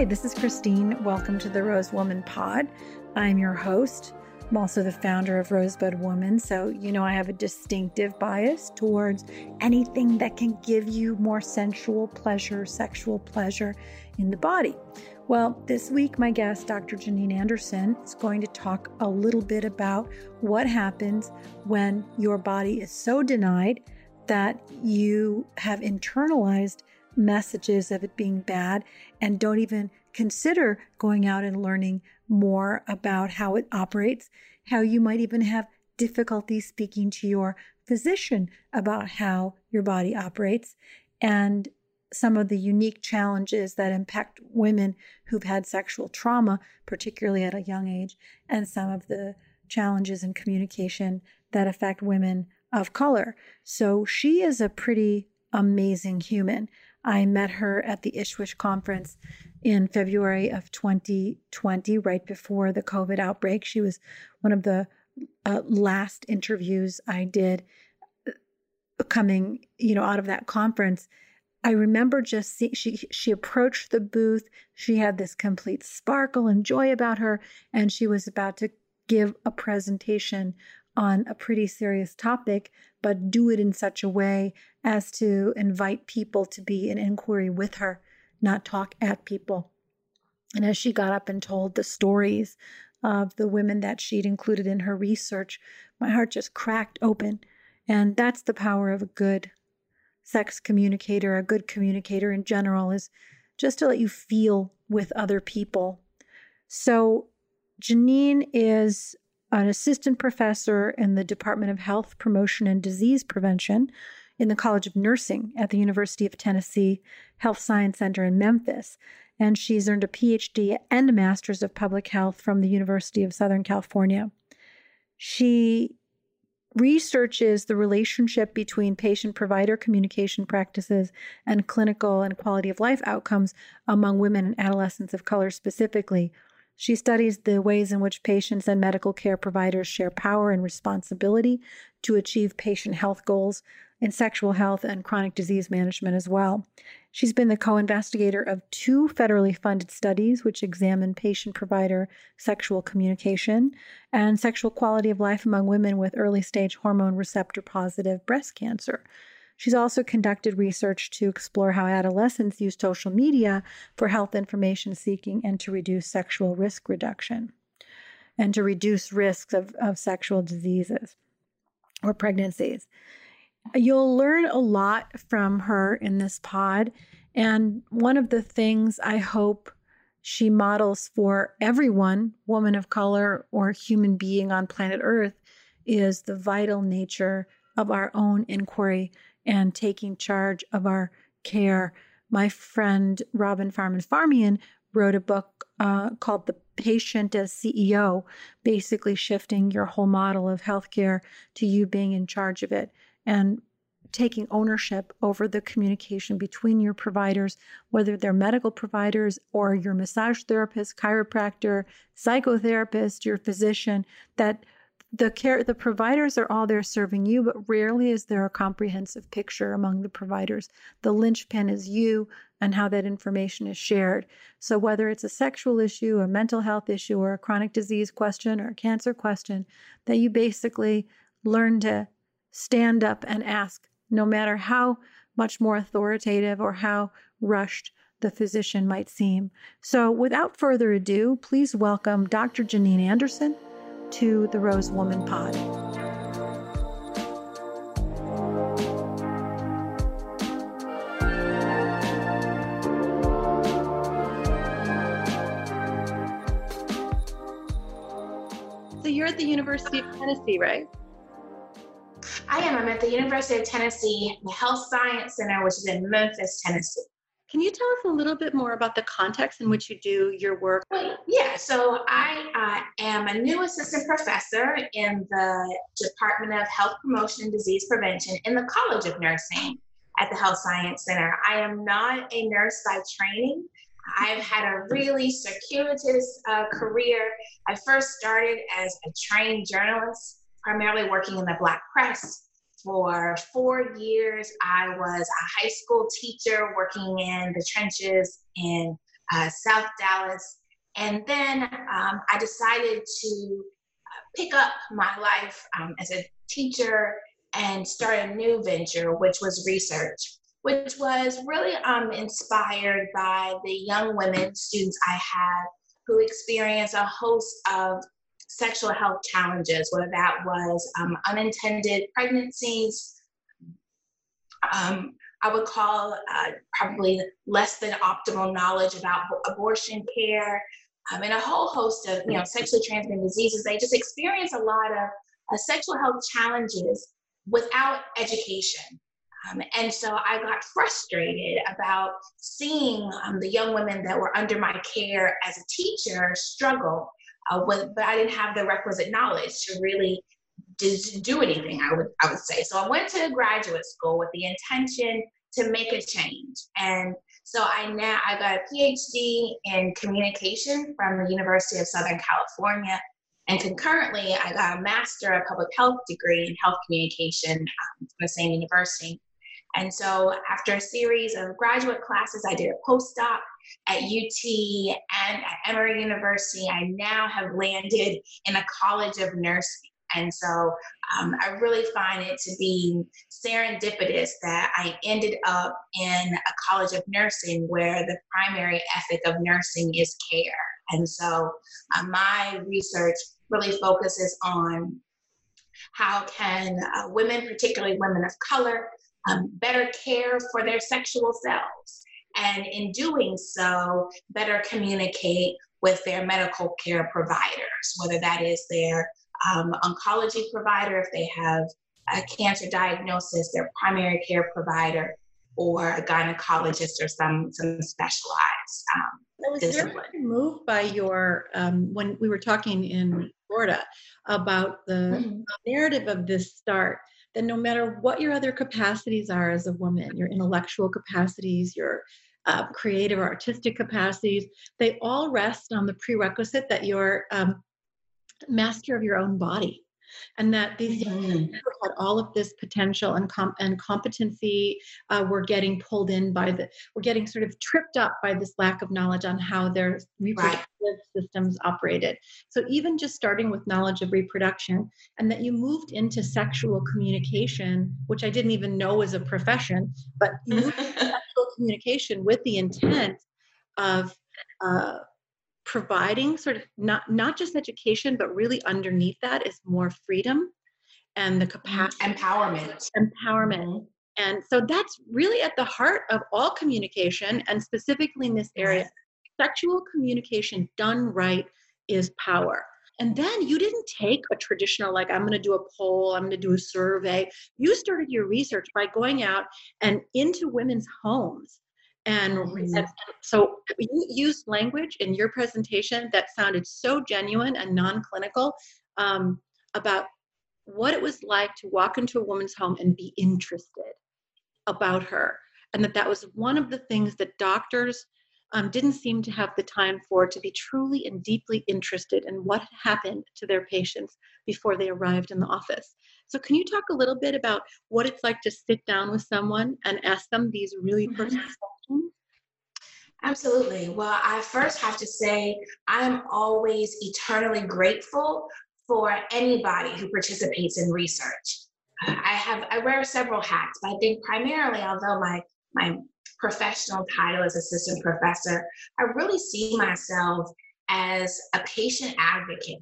Hi, this is Christine. Welcome to the Rose Woman Pod. I'm your host. I'm also the founder of Rosebud Woman, so you know I have a distinctive bias towards anything that can give you more sensual pleasure, sexual pleasure in the body. Well, this week, my guest, Dr. Janeane Anderson, is going to talk a little bit about what happens when your body is so denied that you have internalized messages of it being bad and don't even consider going out and learning more about how it operates, how you might even have difficulty speaking to your physician about how your body operates, and some of the unique challenges that impact women who've had sexual trauma, particularly at a young age, and some of the challenges in communication that affect women of color. So she is a pretty amazing human. I met her at the ISSWSH conference in February of 2020, right before the COVID outbreak. She was one of the uh, last interviews I did uh, coming, you know, out of that conference. I remember just see, she she approached the booth. She had this complete sparkle and joy about her, and she was about to give a presentation on a pretty serious topic, but do it in such a way as to invite people to be in inquiry with her, not talk at people. And as she got up and told the stories of the women that she'd included in her research, my heart just cracked open. And that's the power of a good sex communicator, a good communicator in general, is just to let you feel with other people. So, Janeane is an assistant professor in the Department of Health Promotion and Disease Prevention in the College of Nursing at the University of Tennessee Health Science Center in Memphis. And she's earned a PhD and a Master's of Public Health from the University of Southern California. She researches the relationship between patient provider communication practices and clinical and quality of life outcomes among women and adolescents of color specifically, she studies the ways in which patients and medical care providers share power and responsibility to achieve patient health goals in sexual health and chronic disease management as well. She's been the co investigator of two federally funded studies which examine patient provider sexual communication and sexual quality of life among women with early stage hormone receptor positive breast cancer. She's also conducted research to explore how adolescents use social media for health information seeking and to reduce sexual risk reduction and to reduce risks of, of sexual diseases or pregnancies. You'll learn a lot from her in this pod. And one of the things I hope she models for everyone, woman of color or human being on planet Earth, is the vital nature of our own inquiry and taking charge of our care. My friend Robin Farmanfarmaian wrote a book uh, called The Patient as CEO, basically shifting your whole model of healthcare to you being in charge of it and taking ownership over the communication between your providers, whether they're medical providers or your massage therapist, chiropractor, psychotherapist, your physician, that the care the providers are all there serving you but rarely is there a comprehensive picture among the providers. The linchpin is you and how that information is shared. So whether it's a sexual issue a mental health issue or a chronic disease question or a cancer question that you basically learn to stand up and ask no matter how much more authoritative or how rushed the physician might seem. So without further ado please welcome dr janeane anderson to the Rose Woman Pod. So you're at the University of Tennessee, right? I am. I'm at the University of Tennessee, Health Science Center, which is in Memphis, Tennessee. Can you tell us a little bit more about the context in which you do your work? Yeah, so I uh, am a new assistant professor in the Department of Health Promotion and Disease Prevention in the College of Nursing at the Health Science Center. I am not a nurse by training. I've had a really circuitous uh, career. I first started as a trained journalist, primarily working in the Black press for four years, I was a high school teacher working in the trenches in uh, South Dallas. And then um, I decided to uh, pick up my life um, as a teacher and start a new venture, which was research, which was really um, inspired by the young women students I had who experienced a host of sexual health challenges, whether that was um, unintended pregnancies, um, I would call uh, probably less than optimal knowledge about abortion care, um, and a whole host of you know sexually transmitted diseases. They just experience a lot of uh, sexual health challenges without education. Um, and so I got frustrated about seeing um, the young women that were under my care as a teacher struggle uh, but I didn't have the requisite knowledge to really do anything, I would, I would say. So I went to graduate school with the intention to make a change. And so I now I got a PhD in communication from the University of Southern California. And concurrently, I got a master of public health degree in health communication um, from the same university. And so after a series of graduate classes, I did a postdoc at UT and at Emory University. I now have landed in a college of nursing. And so um, I really find it to be serendipitous that I ended up in a college of nursing where the primary ethic of nursing is care. And so uh, my research really focuses on how can uh, women, particularly women of color, um, better care for their sexual selves. And in doing so, better communicate with their medical care providers, whether that is their um, oncology provider, if they have a cancer diagnosis, their primary care provider, or a gynecologist or some some specialized. Um, I was very moved by your um, when we were talking in Florida about the mm-hmm. narrative of this start. That no matter what your other capacities are as a woman, your intellectual capacities, your uh, creative or artistic capacities, they all rest on the prerequisite that you're um, master of your own body and that these mm-hmm. had all of this potential and com- and competency uh, were getting pulled in by the we're getting sort of tripped up by this lack of knowledge on how their reproductive right. systems operated so even just starting with knowledge of reproduction and that you moved into sexual communication which i didn't even know was a profession but you moved into sexual communication with the intent of uh, providing sort of not not just education but really underneath that is more freedom and the capacity. Empowerment. Empowerment. Mm-hmm. and so that's really at the heart of all communication and specifically in this area. Sexual communication done right is power and then you didn't take a traditional like i'm going to do a poll i'm going to do a survey you started your research by going out and into women's homes and, mm-hmm. and so you used language in your presentation that sounded so genuine and non-clinical um, about what it was like to walk into a woman's home and be interested about her and that that was one of the things that doctors um, didn't seem to have the time for to be truly and deeply interested in what happened to their patients before they arrived in the office so can you talk a little bit about what it's like to sit down with someone and ask them these really personal questions? Absolutely. Well, I first have to say I am always eternally grateful for anybody who participates in research. I have I wear several hats, but I think primarily, although my my professional title as assistant professor, I really see myself as a patient advocate.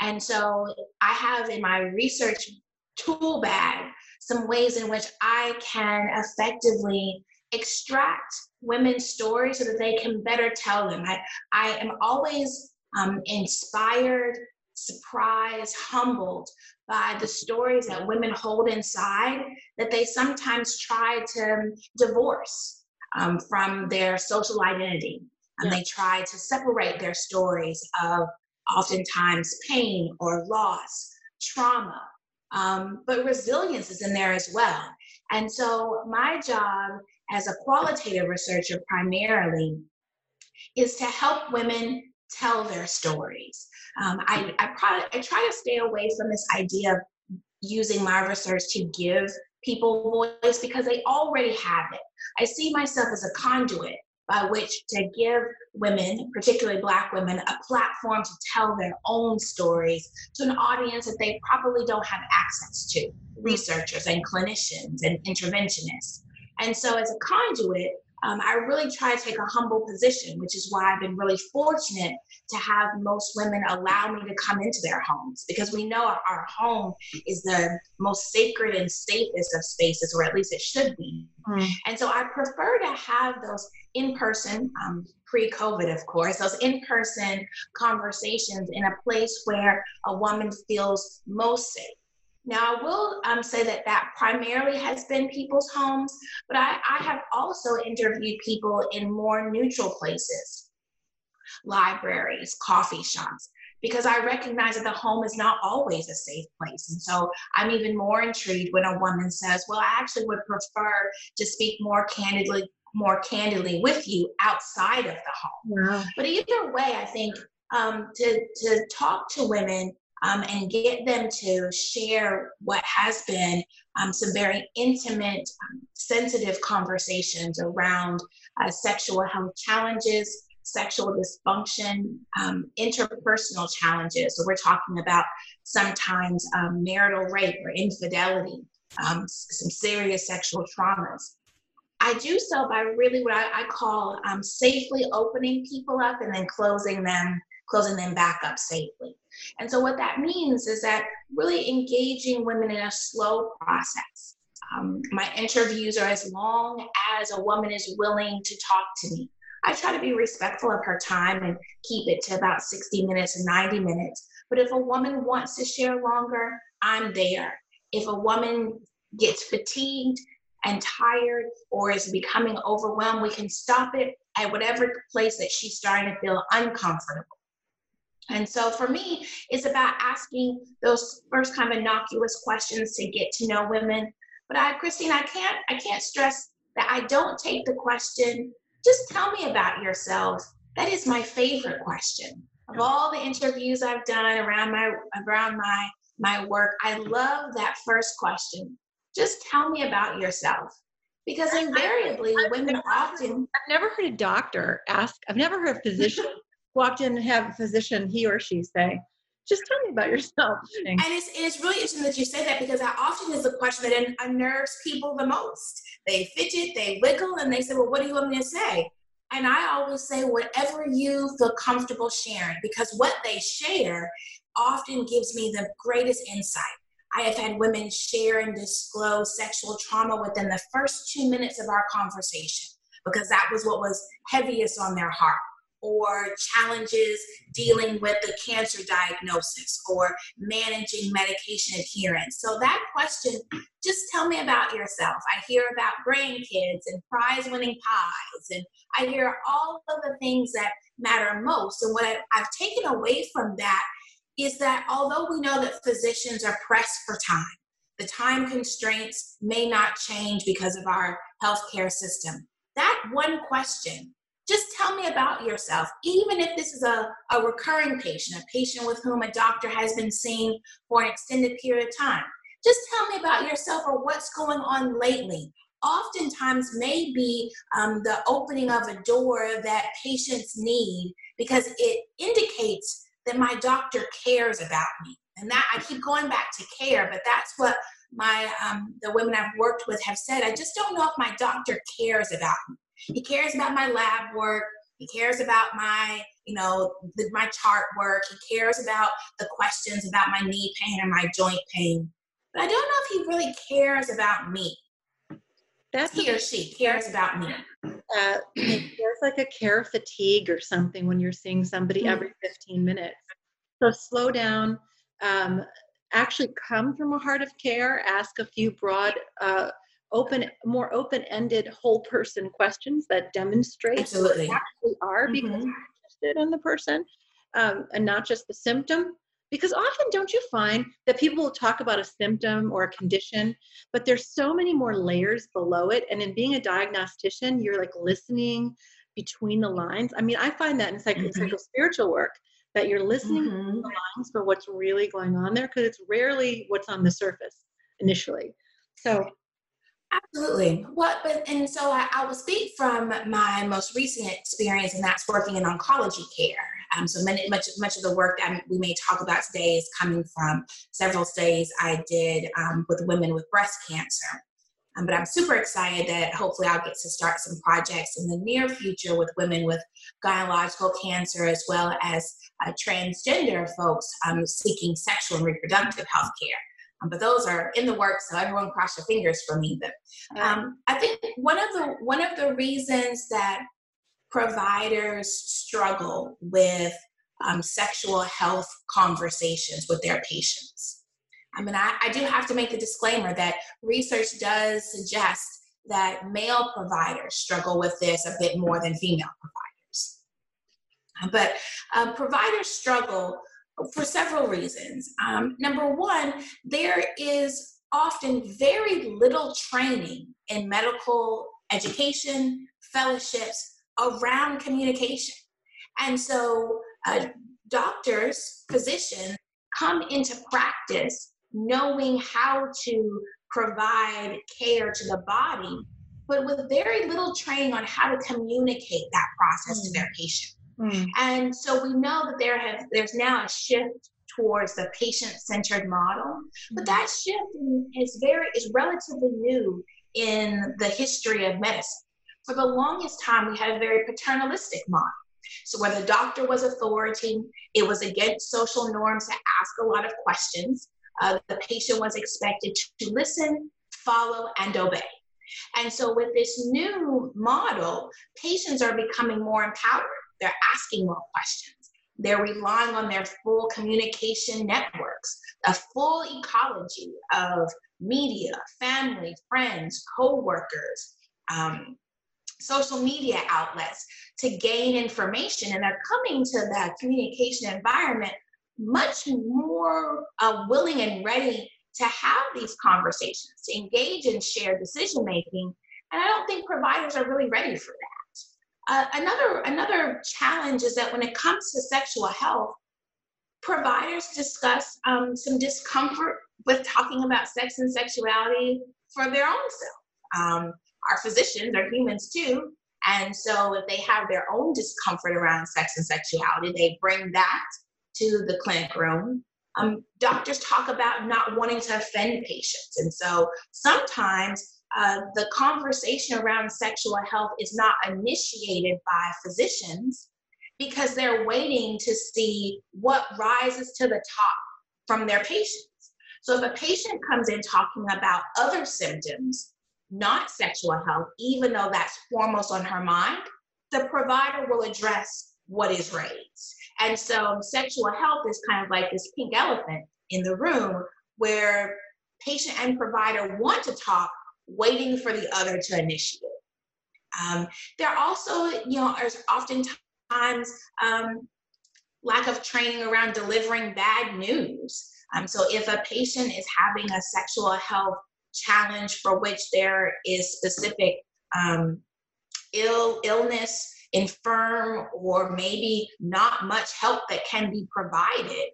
And so I have in my research tool bag some ways in which I can effectively extract women's stories so that they can better tell them. I, I am always um, inspired, surprised, humbled by the stories that women hold inside that they sometimes try to divorce um, from their social identity. And yeah. they try to separate their stories of oftentimes pain or loss, trauma. Um, but resilience is in there as well. And so my job as a qualitative researcher primarily is to help women tell their stories. Um, I, I, probably, I try to stay away from this idea of using my research to give people voice because they already have it. I see myself as a conduit by which to give women, particularly Black women, a platform to tell their own stories to an audience that they probably don't have access to mm-hmm. researchers and clinicians and interventionists. And so, as a conduit, um, I really try to take a humble position, which is why I've been really fortunate to have most women allow me to come into their homes because we know our home is the most sacred and safest of spaces, or at least it should be. Mm. And so I prefer to have those in person, um, pre COVID, of course, those in person conversations in a place where a woman feels most safe now, I will um, say that that primarily has been people's homes, but I, I have also interviewed people in more neutral places, libraries, coffee shops, because I recognize that the home is not always a safe place. And so I'm even more intrigued when a woman says, Well, I actually would prefer to speak more candidly more candidly with you outside of the home. Wow. But either way, I think um, to to talk to women um, and get them to share what has been um, some very intimate, um, sensitive conversations around uh, sexual health challenges, sexual dysfunction, um, interpersonal challenges. So we're talking about sometimes um, marital rape or infidelity, um, some serious sexual traumas. I do so by really what I, I call safely opening people up and then closing them closing them back up safely. And so, what that means is that really engaging women in a slow process. Um, my interviews are as long as a woman is willing to talk to me. I try to be respectful of her time and keep it to about 60 minutes and 90 minutes. But if a woman wants to share longer, I'm there. If a woman gets fatigued and tired or is becoming overwhelmed, we can stop it at whatever place that she's starting to feel uncomfortable. And so for me, it's about asking those first kind of innocuous questions to get to know women. But I, Christine, I can't, I can't stress that I don't take the question, just tell me about yourself. That is my favorite question. Of all the interviews I've done around my around my my work, I love that first question. Just tell me about yourself. Because invariably, women often. I've never heard a doctor ask, I've never heard a physician walked in and have a physician, he or she say, just tell me about yourself. And it's, it's really interesting that you say that because that often is the question that unnerves people the most. They fidget, they wiggle, and they say, Well, what do you want me to say? And I always say, whatever you feel comfortable sharing, because what they share often gives me the greatest insight. I have had women share and disclose sexual trauma within the first two minutes of our conversation because that was what was heaviest on their heart or challenges dealing with the cancer diagnosis or managing medication adherence. So, that question just tell me about yourself. I hear about grandkids and prize winning pies, and I hear all of the things that matter most. And what I've taken away from that is that although we know that physicians are pressed for time, the time constraints may not change because of our healthcare system. That one question just tell me about yourself. Even if this is a, a recurring patient, a patient with whom a doctor has been seeing for an extended period of time, just tell me about yourself or what's going on lately. Oftentimes, may be um, the opening of a door that patients need because it indicates that my doctor cares about me. And that I keep going back to care, but that's what my um, the women I've worked with have said. I just don't know if my doctor cares about me. He cares about my lab work. He cares about my, you know, the, my chart work. He cares about the questions about my knee pain or my joint pain. But I don't know if he really cares about me. That's he or she cares about me. Uh, there's like a care fatigue or something when you're seeing somebody mm-hmm. every 15 minutes. So slow down. Um, actually come from a heart of care. Ask a few broad uh, open more open-ended whole person questions that demonstrate Absolutely. who actually are mm-hmm. because you're interested in the person um, and not just the symptom because often don't you find that people will talk about a symptom or a condition but there's so many more layers below it and in being a diagnostician you're like listening between the lines i mean i find that in psycho, mm-hmm. spiritual work that you're listening mm-hmm. the lines for what's really going on there because it's rarely what's on the surface initially so Absolutely. Well, but and so I, I, will speak from my most recent experience, and that's working in oncology care. Um, so many, much much of the work that we may talk about today is coming from several studies I did um, with women with breast cancer. Um, but I'm super excited that hopefully I'll get to start some projects in the near future with women with gynecological cancer as well as uh, transgender folks um, seeking sexual and reproductive health care. Um, but those are in the works, so everyone cross your fingers for me. But um, I think one of the one of the reasons that providers struggle with um, sexual health conversations with their patients. I mean, I, I do have to make the disclaimer that research does suggest that male providers struggle with this a bit more than female providers. But um, providers struggle for several reasons. Um, number one, there is often very little training in medical education, fellowships around communication. And so, uh, doctors, physicians come into practice knowing how to provide care to the body, but with very little training on how to communicate that process mm. to their patient. Mm. And so we know that there have there's now a shift towards the patient-centered model, but mm. that shift is very is relatively new in the history of medicine. For the longest time, we had a very paternalistic model. So where the doctor was authority, it was against social norms to ask a lot of questions. Uh, the patient was expected to listen, follow, and obey. And so, with this new model, patients are becoming more empowered. They're asking more questions. They're relying on their full communication networks, a full ecology of media, family, friends, co-workers, um, social media outlets to gain information. And they're coming to that communication environment much more uh, willing and ready to have these conversations, to engage in shared decision making. And I don't think providers are really ready for that. Uh, another another challenge is that when it comes to sexual health, providers discuss um, some discomfort with talking about sex and sexuality for their own self. Um, our physicians are humans too, and so if they have their own discomfort around sex and sexuality, they bring that to the clinic room. Um, doctors talk about not wanting to offend patients, and so sometimes uh, the conversation around sexual health is not initiated by physicians because they're waiting to see what rises to the top from their patients. So if a patient comes in talking about other symptoms, not sexual health, even though that's foremost on her mind, the provider will address what is raised. And so sexual health is kind of like this pink elephant in the room where patient and provider want to talk, waiting for the other to initiate. Um, there also, you know, there's oftentimes um, lack of training around delivering bad news. Um, so if a patient is having a sexual health challenge for which there is specific um, ill illness, infirm, or maybe not much help that can be provided,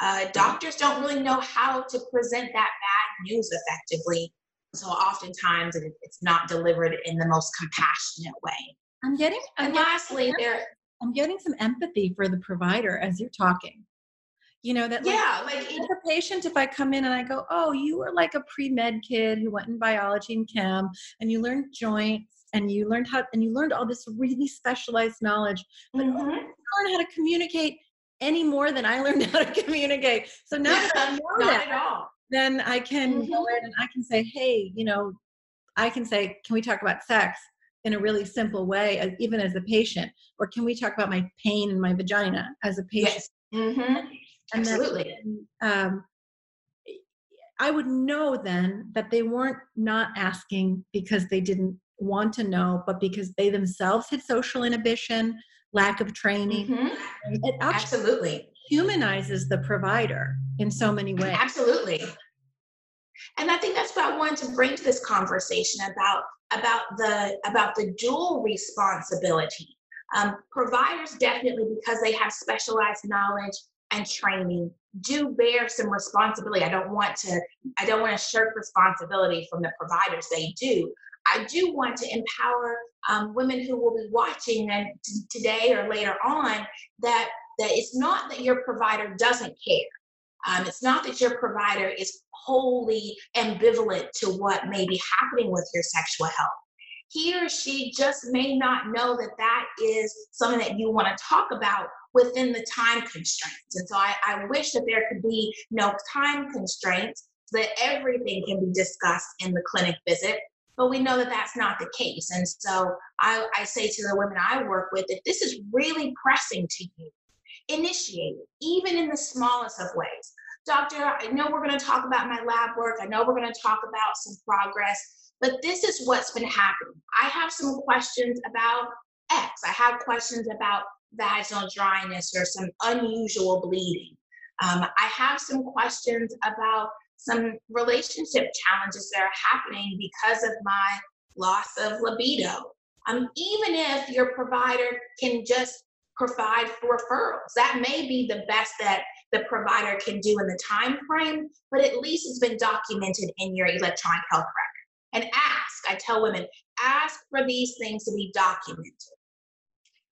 uh, doctors don't really know how to present that bad news effectively so oftentimes it's not delivered in the most compassionate way. I'm getting, I'm and getting lastly, there. I'm getting some empathy for the provider as you're talking. You know that, like, yeah, like as a patient, if I come in and I go, "Oh, you were like a pre-med kid who went in biology and chem, and you learned joints, and you learned how, and you learned all this really specialized knowledge, but mm-hmm. you learn how to communicate any more than I learned how to communicate. So now that I know Not that, at all then I can mm-hmm. go in and I can say, hey, you know, I can say, can we talk about sex in a really simple way, as, even as a patient? Or can we talk about my pain in my vagina as a patient? Yes. Mm-hmm. Absolutely. Then, um, I would know then that they weren't not asking because they didn't want to know, but because they themselves had social inhibition, lack of training. Mm-hmm. Absolutely humanizes the provider in so many ways. Absolutely. And I think that's what I wanted to bring to this conversation about about the about the dual responsibility. Um, providers definitely, because they have specialized knowledge, and training do bear some responsibility. I don't want to I don't want to shirk responsibility from the providers. They do. I do want to empower um, women who will be watching and t- today or later on that that it's not that your provider doesn't care. Um, it's not that your provider is wholly ambivalent to what may be happening with your sexual health. He or she just may not know that that is something that you want to talk about within the time constraints. And so I, I wish that there could be no time constraints so that everything can be discussed in the clinic visit. But we know that that's not the case. And so I, I say to the women I work with that this is really pressing to you. Initiate it, even in the smallest of ways. Doctor, I know we're going to talk about my lab work. I know we're going to talk about some progress, but this is what's been happening. I have some questions about X. I have questions about vaginal dryness or some unusual bleeding. Um, I have some questions about some relationship challenges that are happening because of my loss of libido. Um, even if your provider can just provide referrals, that may be the best that the provider can do in the time frame, but at least it's been documented in your electronic health record. And ask, I tell women, ask for these things to be documented.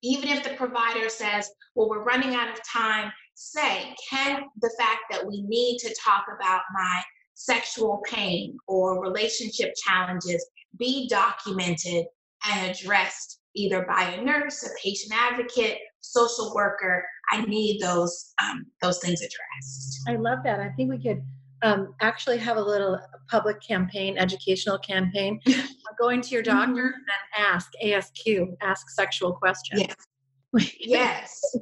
Even if the provider says, well, we're running out of time, say, can the fact that we need to talk about my sexual pain or relationship challenges be documented and addressed either by a nurse, a patient advocate, social worker. I need those um, those things addressed. I love that. I think we could um, actually have a little public campaign, educational campaign, going to your doctor mm-hmm. and ask ASQ, ask sexual questions. Yes. yes.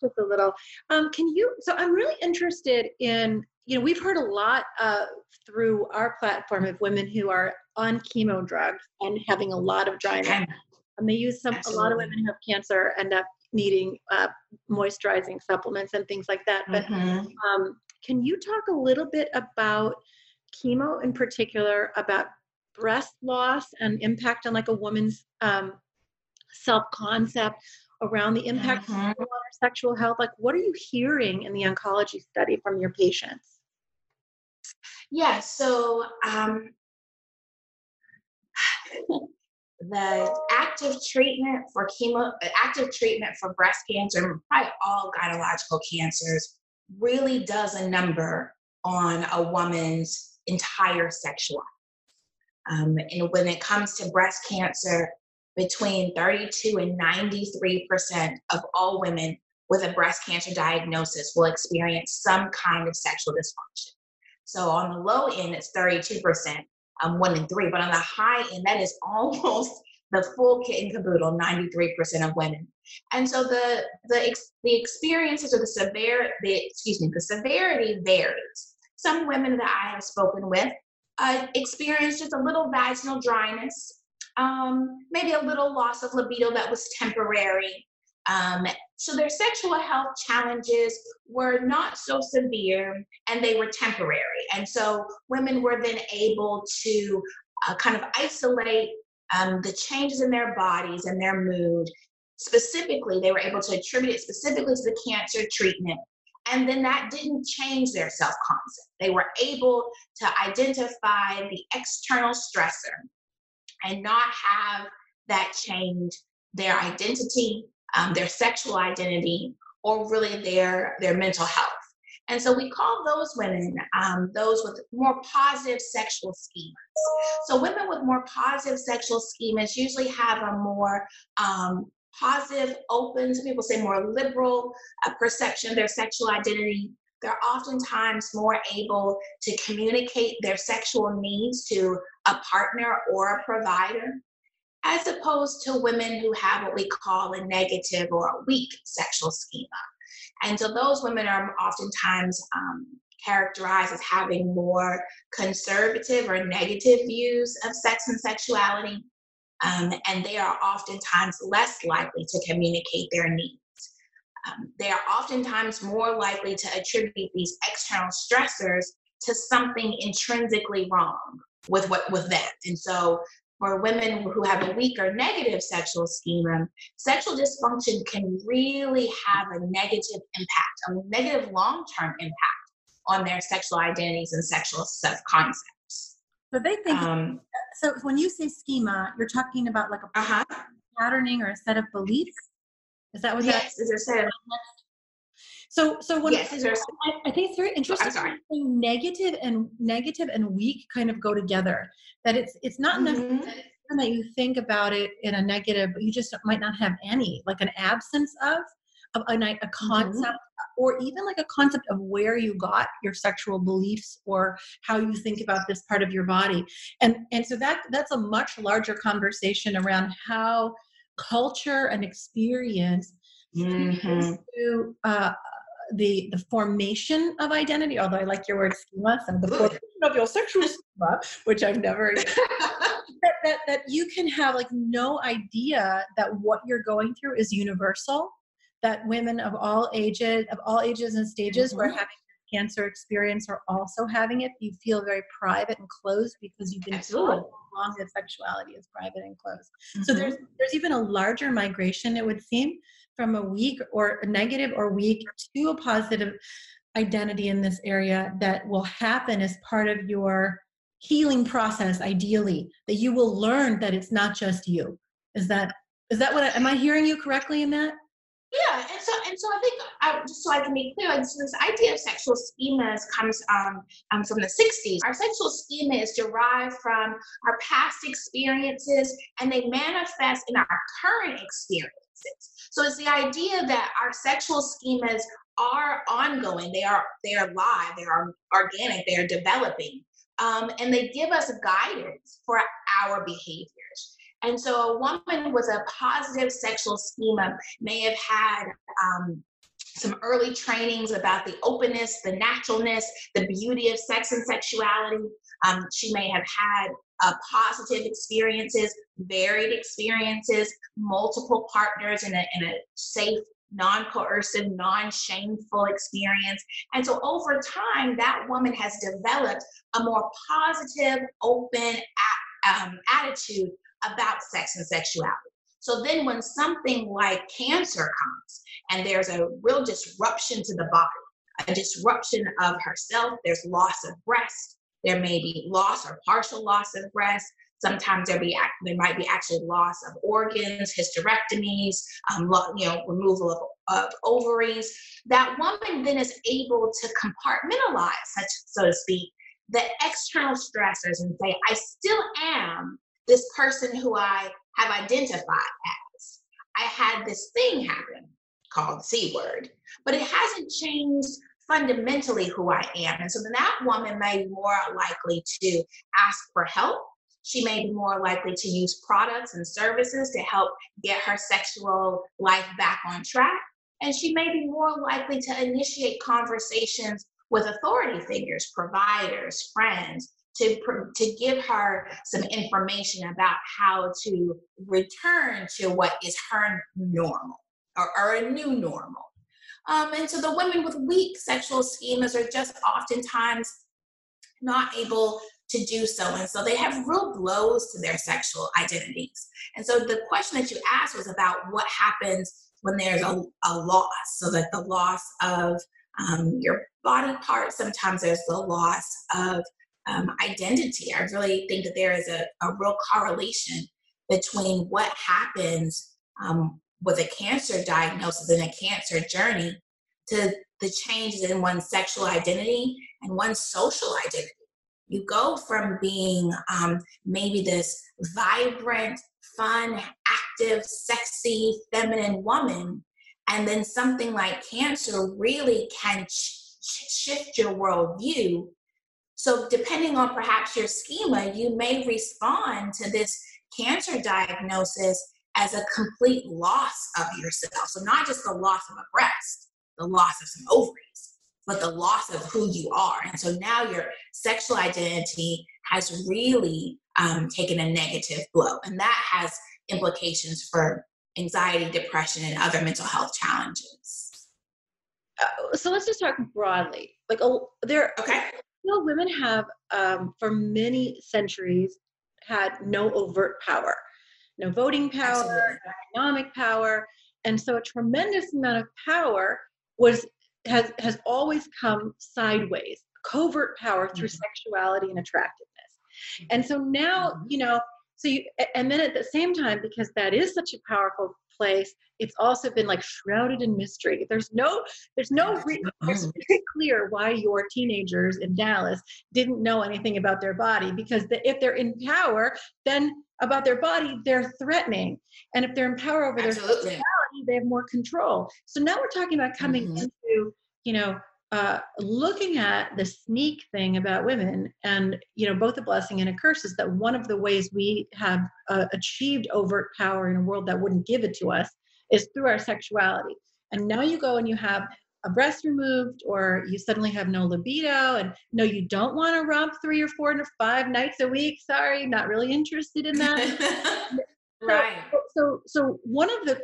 Just a little. Um, can you? So I'm really interested in. You know, we've heard a lot uh, through our platform of women who are on chemo drugs and having a lot of dryness. And they use some. Absolutely. A lot of women who have cancer end up needing uh, moisturizing supplements and things like that. But mm-hmm. um, can you talk a little bit about chemo in particular, about breast loss and impact on like a woman's um, self-concept around the impact mm-hmm. on sexual health? Like, what are you hearing in the oncology study from your patients? Yeah, so um, the active treatment for chemo, active treatment for breast cancer, and probably all gynecological cancers, really does a number on a woman's entire sexual life. Um, and when it comes to breast cancer, between 32 and 93% of all women with a breast cancer diagnosis will experience some kind of sexual dysfunction. So on the low end, it's 32%, um, one in three, but on the high end, that is almost the full kit and caboodle, 93% of women. And so the the the experiences or the severe the excuse me the severity varies. Some women that I have spoken with uh, experience just a little vaginal dryness, um, maybe a little loss of libido that was temporary. Um, so their sexual health challenges were not so severe and they were temporary. And so women were then able to uh, kind of isolate um, the changes in their bodies and their mood. Specifically, they were able to attribute it specifically to the cancer treatment. And then that didn't change their self concept. They were able to identify the external stressor and not have that change their identity, um, their sexual identity, or really their, their mental health. And so we call those women um, those with more positive sexual schemas. So women with more positive sexual schemas usually have a more um, positive, open, some people say more liberal uh, perception of their sexual identity. They're oftentimes more able to communicate their sexual needs to a partner or a provider, as opposed to women who have what we call a negative or a weak sexual schema. And so those women are oftentimes um, characterized as having more conservative or negative views of sex and sexuality. Um, and they are oftentimes less likely to communicate their needs. Um, they are oftentimes more likely to attribute these external stressors to something intrinsically wrong with what with them. And so for women who have a weak or negative sexual schema, sexual dysfunction can really have a negative impact, a negative long term impact on their sexual identities and sexual self concepts. So they think, um, so when you say schema, you're talking about like a uh-huh. patterning or a set of beliefs? Is that what yes, that is? Yes, a set of so, so what yes, I, I, think it's very interesting. Negative and negative and weak kind of go together. That it's it's not mm-hmm. that you think about it in a negative, but you just might not have any, like an absence of, of a, a mm-hmm. concept, mm-hmm. or even like a concept of where you got your sexual beliefs or how you think about this part of your body. And and so that that's a much larger conversation around how culture and experience mm-hmm. to uh, the the formation of identity although i like your word schema some the formation of your sexual schema which i've never that, that that you can have like no idea that what you're going through is universal that women of all ages of all ages and stages mm-hmm. were having cancer experience are also having it you feel very private and closed because you've been taught long that sexuality is private and closed mm-hmm. so there's there's even a larger migration it would seem from a weak or a negative or weak to a positive identity in this area that will happen as part of your healing process ideally that you will learn that it's not just you. Is that is that what I, am i hearing you correctly in that? Yeah and so and so i think I, just so i can be clear so this idea of sexual schemas comes um, um, from the 60s our sexual schema is derived from our past experiences and they manifest in our current experience so it's the idea that our sexual schemas are ongoing. They are they are live. They are organic. They are developing, um, and they give us guidance for our behaviors. And so, a woman with a positive sexual schema may have had um, some early trainings about the openness, the naturalness, the beauty of sex and sexuality. Um, she may have had uh, positive experiences, varied experiences, multiple partners in a, in a safe, non coercive, non shameful experience. And so over time, that woman has developed a more positive, open um, attitude about sex and sexuality. So then, when something like cancer comes and there's a real disruption to the body, a disruption of herself, there's loss of breast, there may be loss or partial loss of breast. Sometimes there be there might be actually loss of organs, hysterectomies, um, you know, removal of, of ovaries. That woman then is able to compartmentalize, such so to speak, the external stressors and say, I still am this person who I have identified as. I had this thing happen called C word, but it hasn't changed fundamentally who I am. And so then that woman may be more likely to ask for help. She may be more likely to use products and services to help get her sexual life back on track. And she may be more likely to initiate conversations with authority figures, providers, friends, to, to give her some information about how to return to what is her normal or, or a new normal. Um, and so the women with weak sexual schemas are just oftentimes not able to do so. And so they have real blows to their sexual identities. And so the question that you asked was about what happens when there's a, a loss. So that the loss of um, your body part, sometimes there's the loss of um, identity. I really think that there is a, a real correlation between what happens um, with a cancer diagnosis and a cancer journey to the changes in one's sexual identity and one's social identity. You go from being um, maybe this vibrant, fun, active, sexy, feminine woman, and then something like cancer really can sh- shift your worldview. So, depending on perhaps your schema, you may respond to this cancer diagnosis as a complete loss of yourself. So, not just the loss of a breast, the loss of some ovaries, but the loss of who you are. And so now your sexual identity has really um, taken a negative blow. And that has implications for anxiety, depression, and other mental health challenges. Uh, so let's just talk broadly. Like, oh, there, okay. You know, women have, um, for many centuries, had no overt power, no voting power, no economic power. And so a tremendous amount of power was has has always come sideways, covert power through mm-hmm. sexuality and attractiveness. And so now, mm-hmm. you know, so you and then at the same time, because that is such a powerful place, it's also been like shrouded in mystery. There's no, there's no, re- it's mm-hmm. very clear why your teenagers in Dallas didn't know anything about their body because the, if they're in power, then about their body, they're threatening. And if they're in power over their sexuality, they have more control. So now we're talking about coming mm-hmm. into, you know, uh, looking at the sneak thing about women and you know both a blessing and a curse is that one of the ways we have uh, achieved overt power in a world that wouldn't give it to us is through our sexuality and now you go and you have a breast removed or you suddenly have no libido and no you don't want to romp three or four or five nights a week sorry not really interested in that. Right. so, so so one of the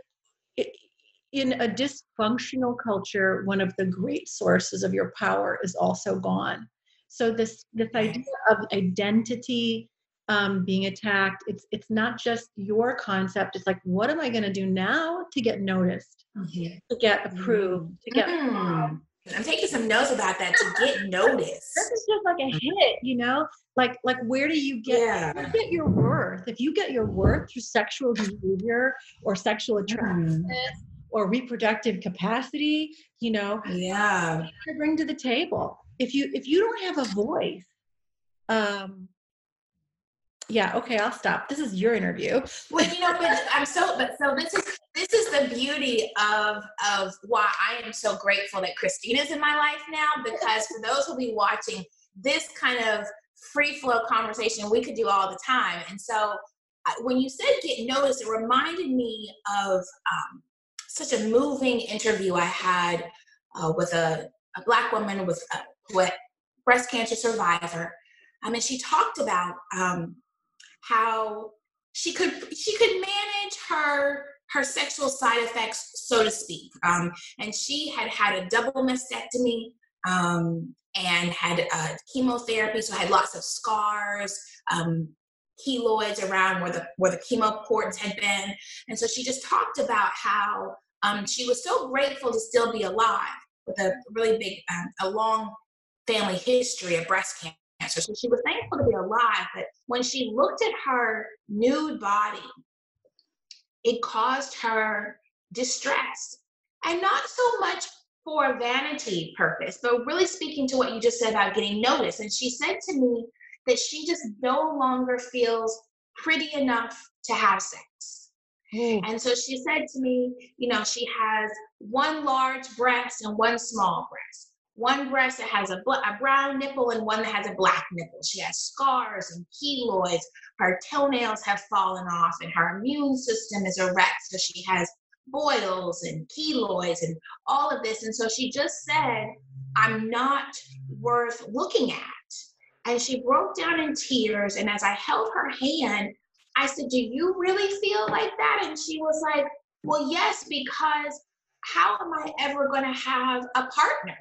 in a dysfunctional culture, one of the great sources of your power is also gone. So this this idea of identity um, being attacked, it's it's not just your concept. It's like, what am I going to do now to get noticed, mm-hmm. to get approved, to get. Mm-hmm. I'm taking some notes about that to get noticed. This is just like a hit, you know. Like, like where do you get yeah. you get your worth? If you get your worth through sexual behavior or sexual mm-hmm. mm or reproductive capacity you know yeah to bring to the table if you if you don't have a voice um yeah okay i'll stop. This is your interview. Well you know but i'm so but so this is this is the beauty of of why i am so grateful that christina's in my life now because for those who'll be watching this kind of free flow conversation we could do all the time. And so when you said get noticed it reminded me of um, such a moving interview I had uh, with a, a, black woman with a with breast cancer survivor. I mean, she talked about um, how she could she could manage her her sexual side effects, so to speak. Um, and she had had a double mastectomy um, and had uh, chemotherapy, so had lots of scars, um, keloids around where the where the chemo ports had been. And so she just talked about how um, she was so grateful to still be alive with a really big, um, a long family history of breast cancer. So she was thankful to be alive. But when she looked at her nude body, it caused her distress. And not so much for a vanity purpose, but really speaking to what you just said about getting noticed. And she said to me that she just no longer feels pretty enough to have sex. Mm. And so she said to me, you know, she has one large breast and one small breast. One breast that has a, bl- a brown nipple and one that has a black nipple. She has scars and keloids. Her toenails have fallen off, and her immune system is a wreck. So she has boils and keloids and all of this. And so she just said, I'm not worth looking at. And she broke down in tears. And as I held her hand, I said, Do you really feel like that? And she was like, Well, yes, because how am I ever going to have a partner?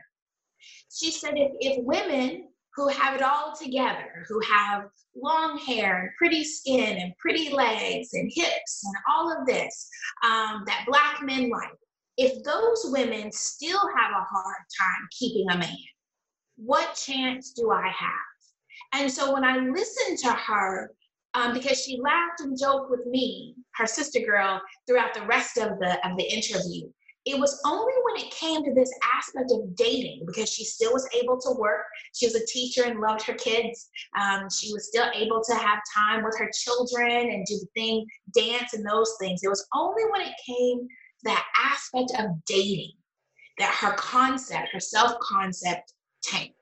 She said, if, if women who have it all together, who have long hair and pretty skin and pretty legs and hips and all of this um, that black men like, if those women still have a hard time keeping a man, what chance do I have? And so when I listened to her, um, because she laughed and joked with me, her sister girl, throughout the rest of the of the interview. It was only when it came to this aspect of dating, because she still was able to work. She was a teacher and loved her kids. Um, she was still able to have time with her children and do the thing, dance and those things. It was only when it came to that aspect of dating that her concept, her self concept tanked.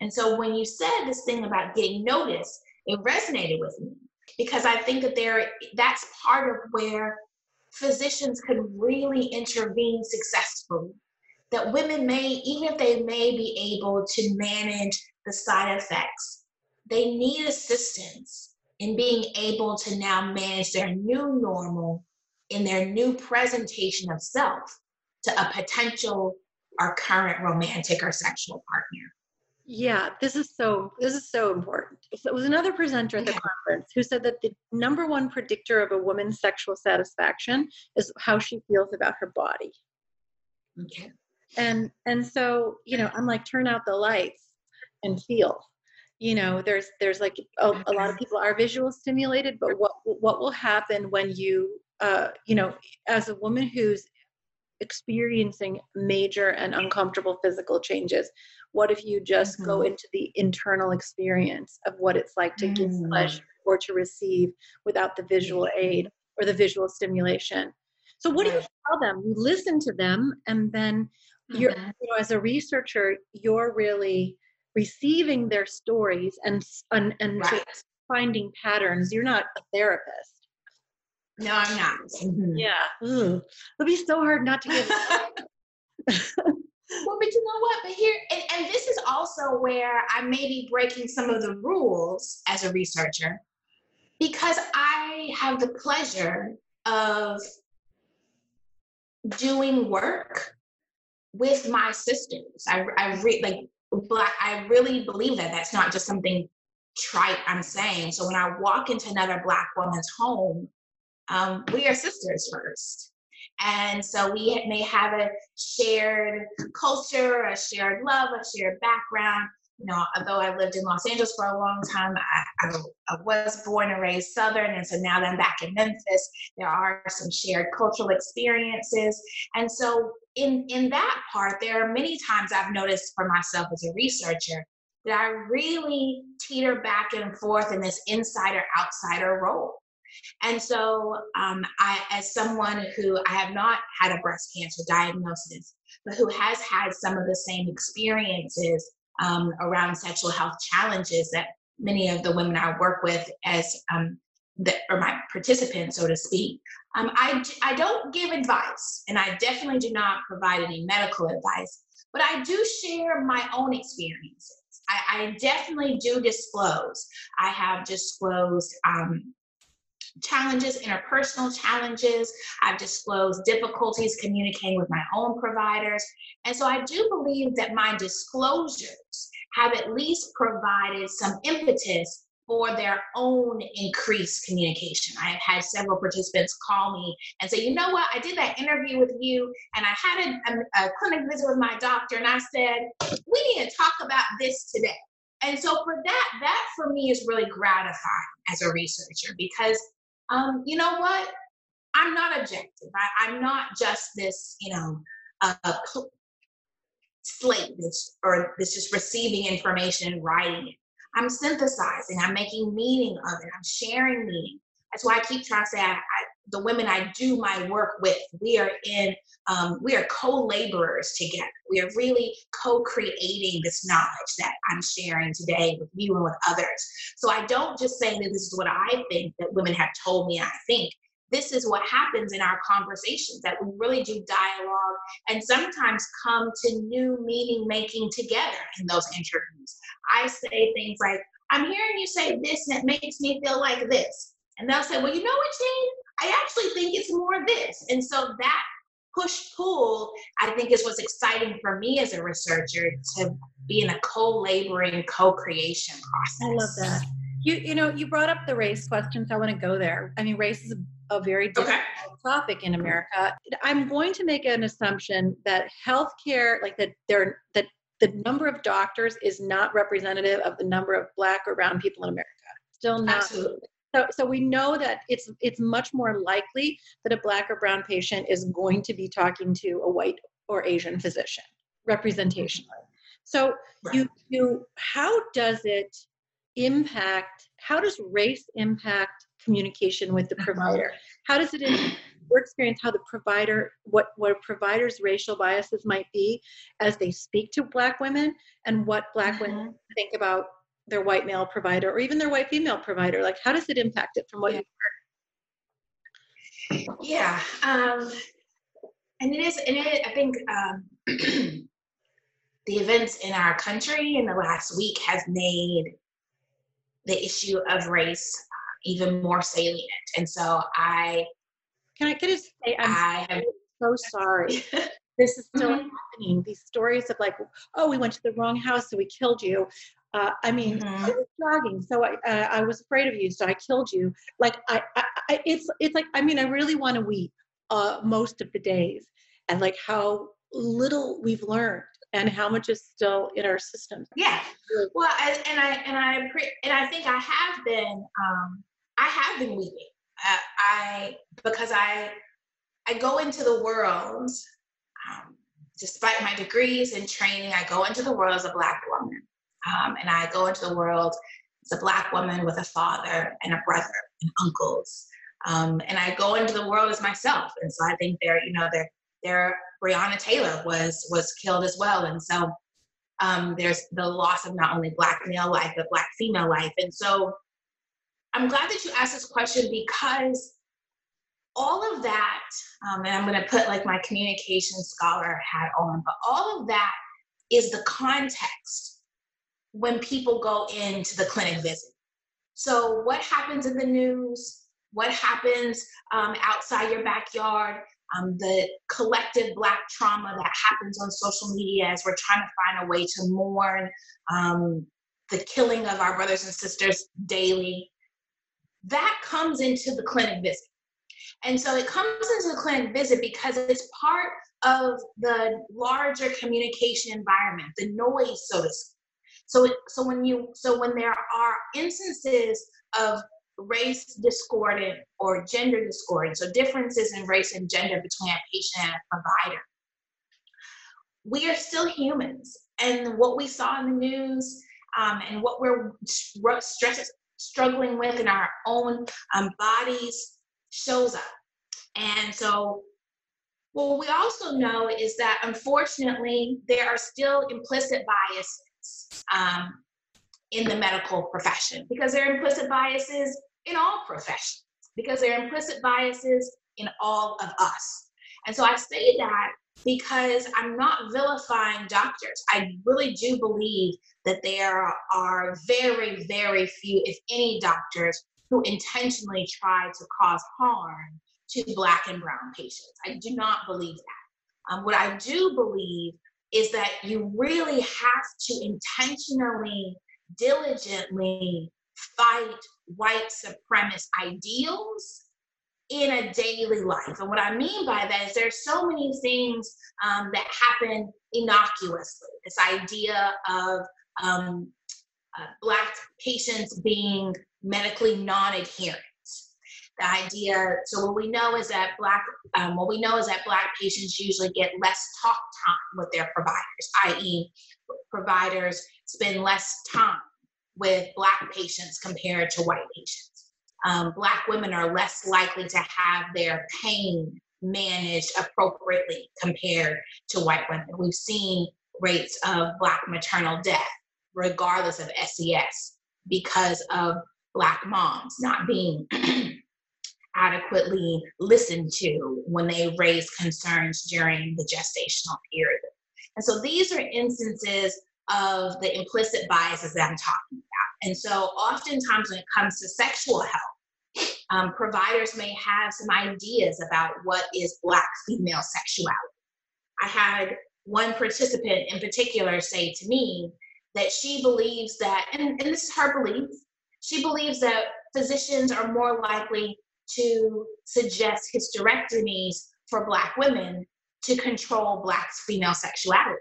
And so when you said this thing about getting noticed, it resonated with me because I think that there that's part of where physicians can really intervene successfully. That women may, even if they may be able to manage the side effects, they need assistance in being able to now manage their new normal in their new presentation of self to a potential or current romantic or sexual partner. Yeah, this is so this is so important. So it was another presenter at the conference who said that the number one predictor of a woman's sexual satisfaction is how she feels about her body. Okay. And and so, you know, I'm like turn out the lights and feel. You know, there's there's like a, a lot of people are visual stimulated, but what what will happen when you uh, you know, as a woman who's experiencing major and uncomfortable physical changes what if you just mm-hmm. go into the internal experience of what it's like to mm. give pleasure or to receive without the visual aid or the visual stimulation so what do you tell them you listen to them and then you're mm-hmm. you know as a researcher you're really receiving their stories and and, and right. finding patterns you're not a therapist no, I'm not. Mm-hmm. Yeah. Ugh. It'll be so hard not to give. well, but you know what? But here, and, and this is also where I may be breaking some of the rules as a researcher because I have the pleasure of doing work with my sisters. I, I re- like black. I really believe that that's not just something trite I'm saying. So when I walk into another black woman's home, um, we are sisters first. And so we may have a shared culture, a shared love, a shared background. You know, although I lived in Los Angeles for a long time, I, I, was born and raised Southern. And so now that I'm back in Memphis, there are some shared cultural experiences. And so in, in that part, there are many times I've noticed for myself as a researcher that I really teeter back and forth in this insider outsider role. And so, um, I, as someone who I have not had a breast cancer diagnosis, but who has had some of the same experiences um, around sexual health challenges that many of the women I work with, as um, the, or my participants, so to speak, um, I, I don't give advice, and I definitely do not provide any medical advice, but I do share my own experiences. I, I definitely do disclose. I have disclosed um, challenges, interpersonal challenges. I've disclosed difficulties communicating with my own providers. And so I do believe that my disclosures have at least provided some impetus for their own increased communication. I've had several participants call me and say, you know what, I did that interview with you and I had a, a, a clinic visit with my doctor and I said, we need to talk about this today. And so for that, that for me is really gratifying as a researcher because um, you know what? I'm not objective. I, am not just this, you know, a slate that's or that's just receiving information and writing it. I'm synthesizing. I'm making meaning of it. I'm sharing meaning. That's why I keep trying to say I, I, the women I do my work with, we are in, um, we are co-laborers together. We are really co-creating this knowledge that I'm sharing today with you and with others. So I don't just say that this is what I think that women have told me I think. This is what happens in our conversations that we really do dialogue and sometimes come to new meaning making together in those interviews. I say things like, I'm hearing you say this and it makes me feel like this. And they'll say, well, you know what, Jane? I actually think it's more this. And so that push pull, I think, is what's exciting for me as a researcher to be in a co laboring, co creation process. I love that. You, you know, you brought up the race questions. I want to go there. I mean, race is a, a very difficult okay. topic in America. I'm going to make an assumption that healthcare, like that, there, that the number of doctors is not representative of the number of Black or Brown people in America. Still not. Absolutely. So, so we know that it's it's much more likely that a black or brown patient is going to be talking to a white or Asian physician representationally. So right. you you how does it impact how does race impact communication with the uh-huh. provider? How does it in your experience how the provider what what a provider's racial biases might be as they speak to black women and what black women uh-huh. think about their white male provider or even their white female provider like how does it impact it from what yeah. you've heard yeah um, and it is and it, i think um, the events in our country in the last week has made the issue of race uh, even more salient and so i can i can I say i'm I have, so sorry this is still mm-hmm. happening. These stories of like, oh, we went to the wrong house, so we killed you. Uh, I mean, mm-hmm. I was jogging, so I uh, I was afraid of you, so I killed you. Like I, I, I it's it's like I mean, I really want to weep uh, most of the days, and like how little we've learned and how much is still in our systems. Yeah. Well, I, and I and I and I think I have been um, I have been weeping. Uh, I because I I go into the world um, despite my degrees and training, I go into the world as a Black woman. Um, and I go into the world as a Black woman with a father and a brother and uncles. Um, and I go into the world as myself. And so I think there, you know, there, there, Breonna Taylor was was killed as well. And so um, there's the loss of not only Black male life, but Black female life. And so I'm glad that you asked this question because all of that, um, and I'm going to put like my communication scholar hat on, but all of that is the context when people go into the clinic visit. So, what happens in the news? What happens um, outside your backyard? Um, the collective Black trauma that happens on social media as we're trying to find a way to mourn um, the killing of our brothers and sisters daily. That comes into the clinic visit. And so it comes into the clinic visit because it's part of the larger communication environment, the noise, so to speak. So, so when you, so when there are instances of race discordant or gender discordant, so differences in race and gender between a patient and a provider, we are still humans, and what we saw in the news um, and what we're stress, struggling with in our own um, bodies shows up. And so, what we also know is that unfortunately, there are still implicit biases um, in the medical profession because there are implicit biases in all professions, because there are implicit biases in all of us. And so I say that because I'm not vilifying doctors. I really do believe that there are very, very few, if any, doctors who intentionally try to cause harm to Black and Brown patients. I do not believe that. Um, what I do believe is that you really have to intentionally, diligently fight white supremacist ideals in a daily life. And what I mean by that is there's so many things um, that happen innocuously. This idea of um, uh, Black patients being medically non-adherent. The idea, so what we know is that black, um, what we know is that black patients usually get less talk time with their providers, i.e., providers spend less time with black patients compared to white patients. Um, black women are less likely to have their pain managed appropriately compared to white women. We've seen rates of black maternal death, regardless of SES, because of Black moms not being adequately listened to when they raise concerns during the gestational period. And so these are instances of the implicit biases that I'm talking about. And so oftentimes when it comes to sexual health, um, providers may have some ideas about what is Black female sexuality. I had one participant in particular say to me that she believes that, and, and this is her belief, she believes that physicians are more likely to suggest hysterectomies for Black women to control Black female sexuality.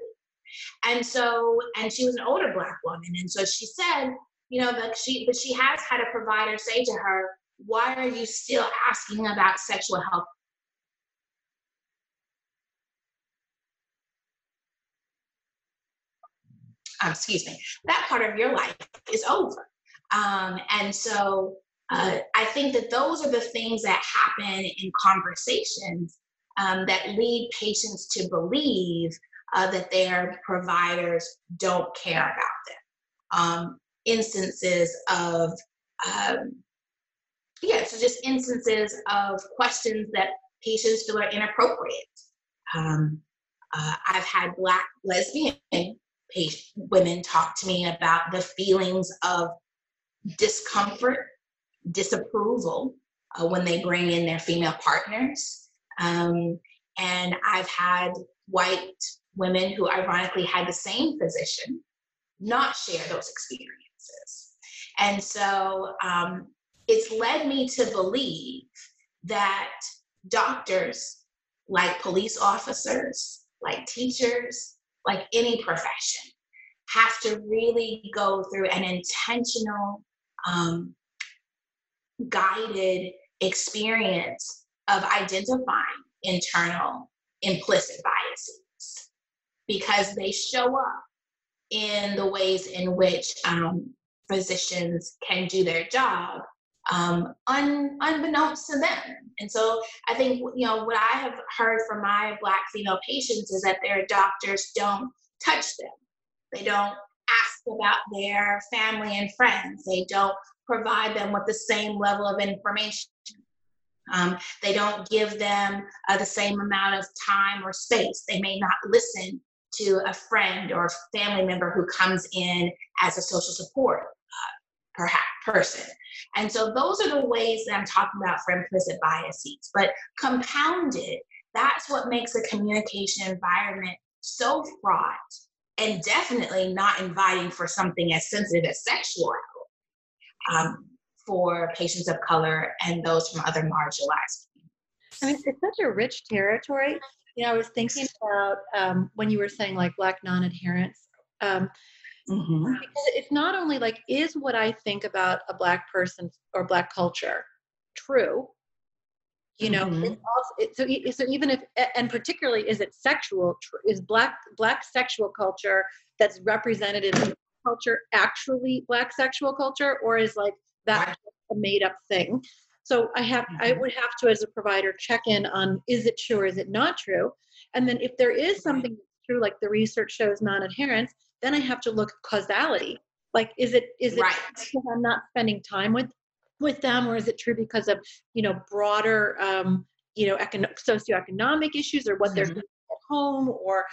And so, and she was an older Black woman. And so she said, you know, that she, but she has had a provider say to her, why are you still asking about sexual health um, excuse me, that part of your life is over. Um, and so uh, I think that those are the things that happen in conversations um, that lead patients to believe uh, that their providers don't care about them. Um, instances of, um, yeah, so just instances of questions that patients feel are inappropriate. Um, uh, I've had Black lesbian patient, women talk to me about the feelings of discomfort, disapproval uh, when they bring in their female partners. Um, and I've had white women who ironically had the same physician not share those experiences. And so um, it's led me to believe that doctors, like police officers, like teachers, like any profession, have to really go through an intentional, um, guided experience of identifying internal implicit biases because they show up in the ways in which um, physicians can do their job um, un, unbeknownst to them. And so I think, you know, what I have heard from my Black female patients is that their doctors don't touch them. They don't ask about their family and friends. They don't provide them with the same level of information. Um, they don't give them uh, the same amount of time or space. They may not listen to a friend or a family member who comes in as a social support uh, perhaps person. And so those are the ways that I'm talking about for implicit biases. But compounded, that's what makes a communication environment so fraught and definitely not inviting for something as sensitive as sexuality um, for patients of color and those from other marginalized communities. I mean, it's such a rich territory. You know, I was thinking about um, when you were saying like Black non adherence. Um, mm-hmm. Because it's not only like, is what I think about a Black person or Black culture true? you know mm-hmm. it's also, it, so, so even if and particularly is it sexual is black black sexual culture that's representative of culture actually black sexual culture or is like that a made up thing so i have mm-hmm. i would have to as a provider check in on is it true or is it not true and then if there is something that's true like the research shows non-adherence then i have to look at causality like is it is it right. i'm not spending time with with them or is it true because of you know broader um, you know econ- socioeconomic issues or what mm-hmm. they're doing at home or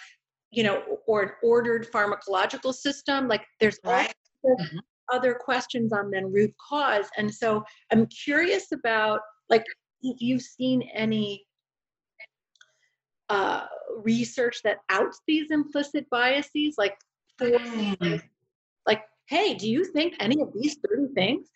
you know or an ordered pharmacological system like there's right. all mm-hmm. other questions on then root cause and so i'm curious about like if you've seen any uh, research that outs these implicit biases like for mm. like hey do you think any of these 30 things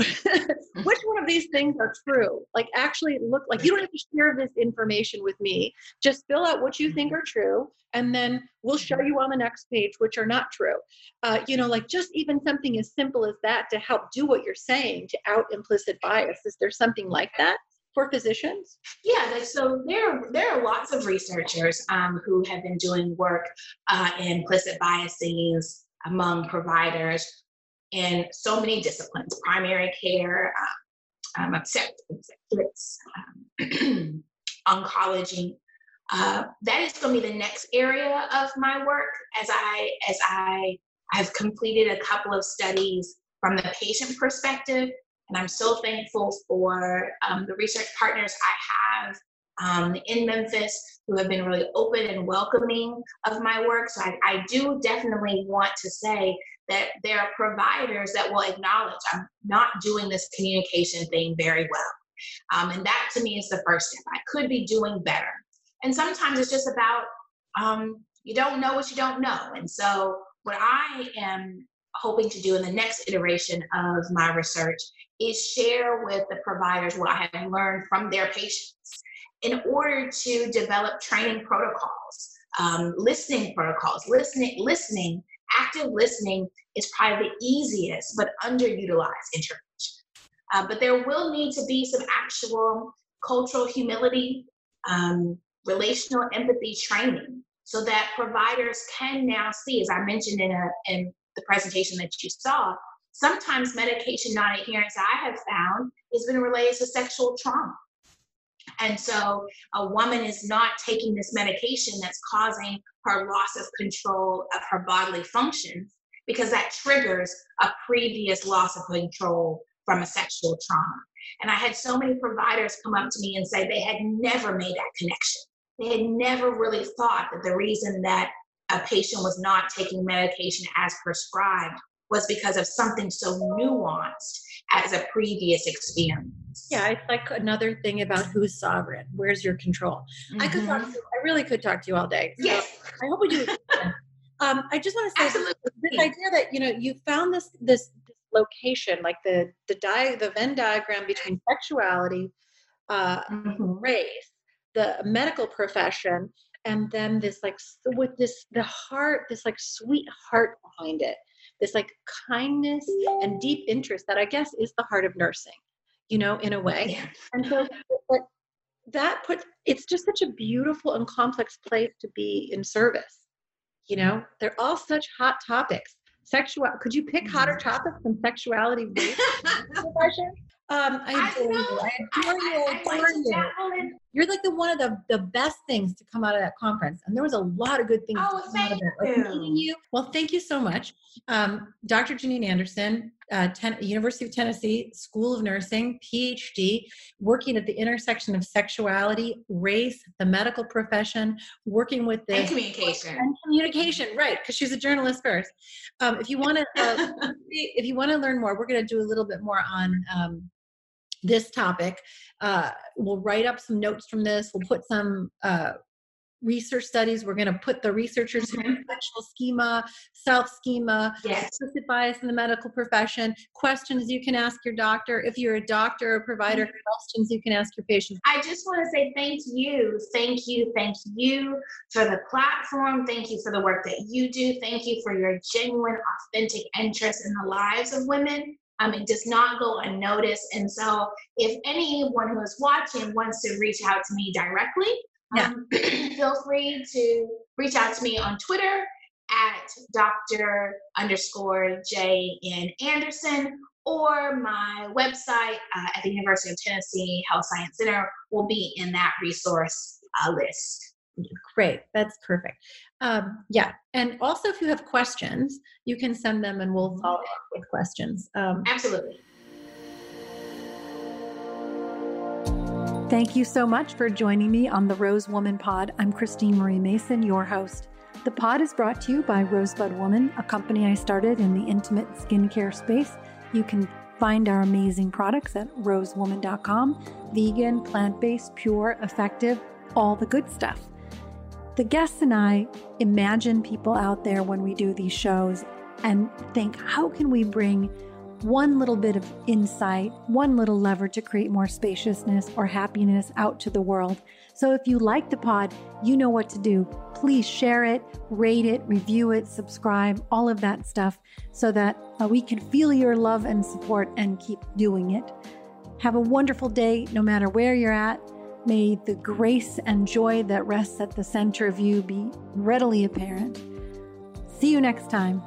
which one of these things are true? Like actually look like you don't have to share this information with me. Just fill out what you think are true and then we'll show you on the next page which are not true. Uh, you know like just even something as simple as that to help do what you're saying to out implicit bias. Is there something like that for physicians? Yeah, so there, there are lots of researchers um, who have been doing work uh, in implicit biases among providers in so many disciplines primary care, um, um, obstetrics, um, oncology. Uh, that is going to be the next area of my work as I as I have completed a couple of studies from the patient perspective, and I'm so thankful for um, the research partners I have um, in Memphis who have been really open and welcoming of my work. So I, I do definitely want to say that there are providers that will acknowledge I'm not doing this communication thing very well. Um, and that to me is the first step. I could be doing better. And sometimes it's just about um, you don't know what you don't know. And so, what I am hoping to do in the next iteration of my research is share with the providers what I have learned from their patients in order to develop training protocols, um, listening protocols, listening, listening active listening is probably the easiest but underutilized intervention. Uh, but there will need to be some actual cultural humility, um, relational empathy training so that providers can now see, as I mentioned in, a, in the presentation that you saw, sometimes medication non-adherence I have found has been related to sexual trauma. And so a woman is not taking this medication that's causing her loss of control of her bodily functions because that triggers a previous loss of control from a sexual trauma. And I had so many providers come up to me and say they had never made that connection. They had never really thought that the reason that a patient was not taking medication as prescribed was because of something so nuanced as a previous experience. Yeah, it's like another thing about who's sovereign. Where's your control? Mm-hmm. I could talk mm-hmm. to, I really could talk to you all day. So yes. I hope we do. um, I just want to say Absolutely. this idea that you know you found this this, this location, like the the di- the Venn diagram between sexuality, uh, mm-hmm. race, the medical profession, and then this like with this the heart, this like sweet heart behind it this like kindness and deep interest that I guess is the heart of nursing, you know, in a way. Yeah. And so, but that put it's just such a beautiful and complex place to be in service. You know, they're all such hot topics. Sexual. Could you pick hotter mm-hmm. topics than sexuality? Um, I adore I you. I adore you. I adore you. You're like the one of the, the best things to come out of that conference. And there was a lot of good things oh, to come out of it. Like meeting you. Well, thank you so much. Um, Dr. Janeane Anderson, uh, ten, University of Tennessee School of Nursing, PhD, working at the intersection of sexuality, race, the medical profession, working with this and communication and communication, right? Because she's a journalist first. Um, if you want to, uh, if you want to learn more, we're going to do a little bit more on um, this topic. Uh, we'll write up some notes from this. We'll put some uh, research studies. We're going to put the researchers mm-hmm. sexual schema, self schema, yes. implicit bias in the medical profession, questions you can ask your doctor. If you're a doctor or provider, mm-hmm. questions you can ask your patient. I just want to say thank you, thank you, thank you for the platform. Thank you for the work that you do. Thank you for your genuine, authentic interest in the lives of women um, it does not go unnoticed. And so, if anyone who is watching wants to reach out to me directly, yeah. um, feel free to reach out to me on Twitter at Dr. underscore J N Anderson or my website uh, at the University of Tennessee Health Science Center will be in that resource uh, list. Great, that's perfect. Um, yeah, and also if you have questions, you can send them and we'll follow up with questions. Um, Absolutely. Thank you so much for joining me on the Rose Woman Pod. I'm Christine Marie Mason, your host. The pod is brought to you by Rosebud Woman, a company I started in the intimate skincare space. You can find our amazing products at rosewoman.com vegan, plant based, pure, effective, all the good stuff. The guests and I imagine people out there when we do these shows and think, how can we bring one little bit of insight, one little lever to create more spaciousness or happiness out to the world? So if you like the pod, you know what to do. Please share it, rate it, review it, subscribe, all of that stuff so that uh, we can feel your love and support and keep doing it. Have a wonderful day no matter where you're at. May the grace and joy that rests at the center of you be readily apparent. See you next time.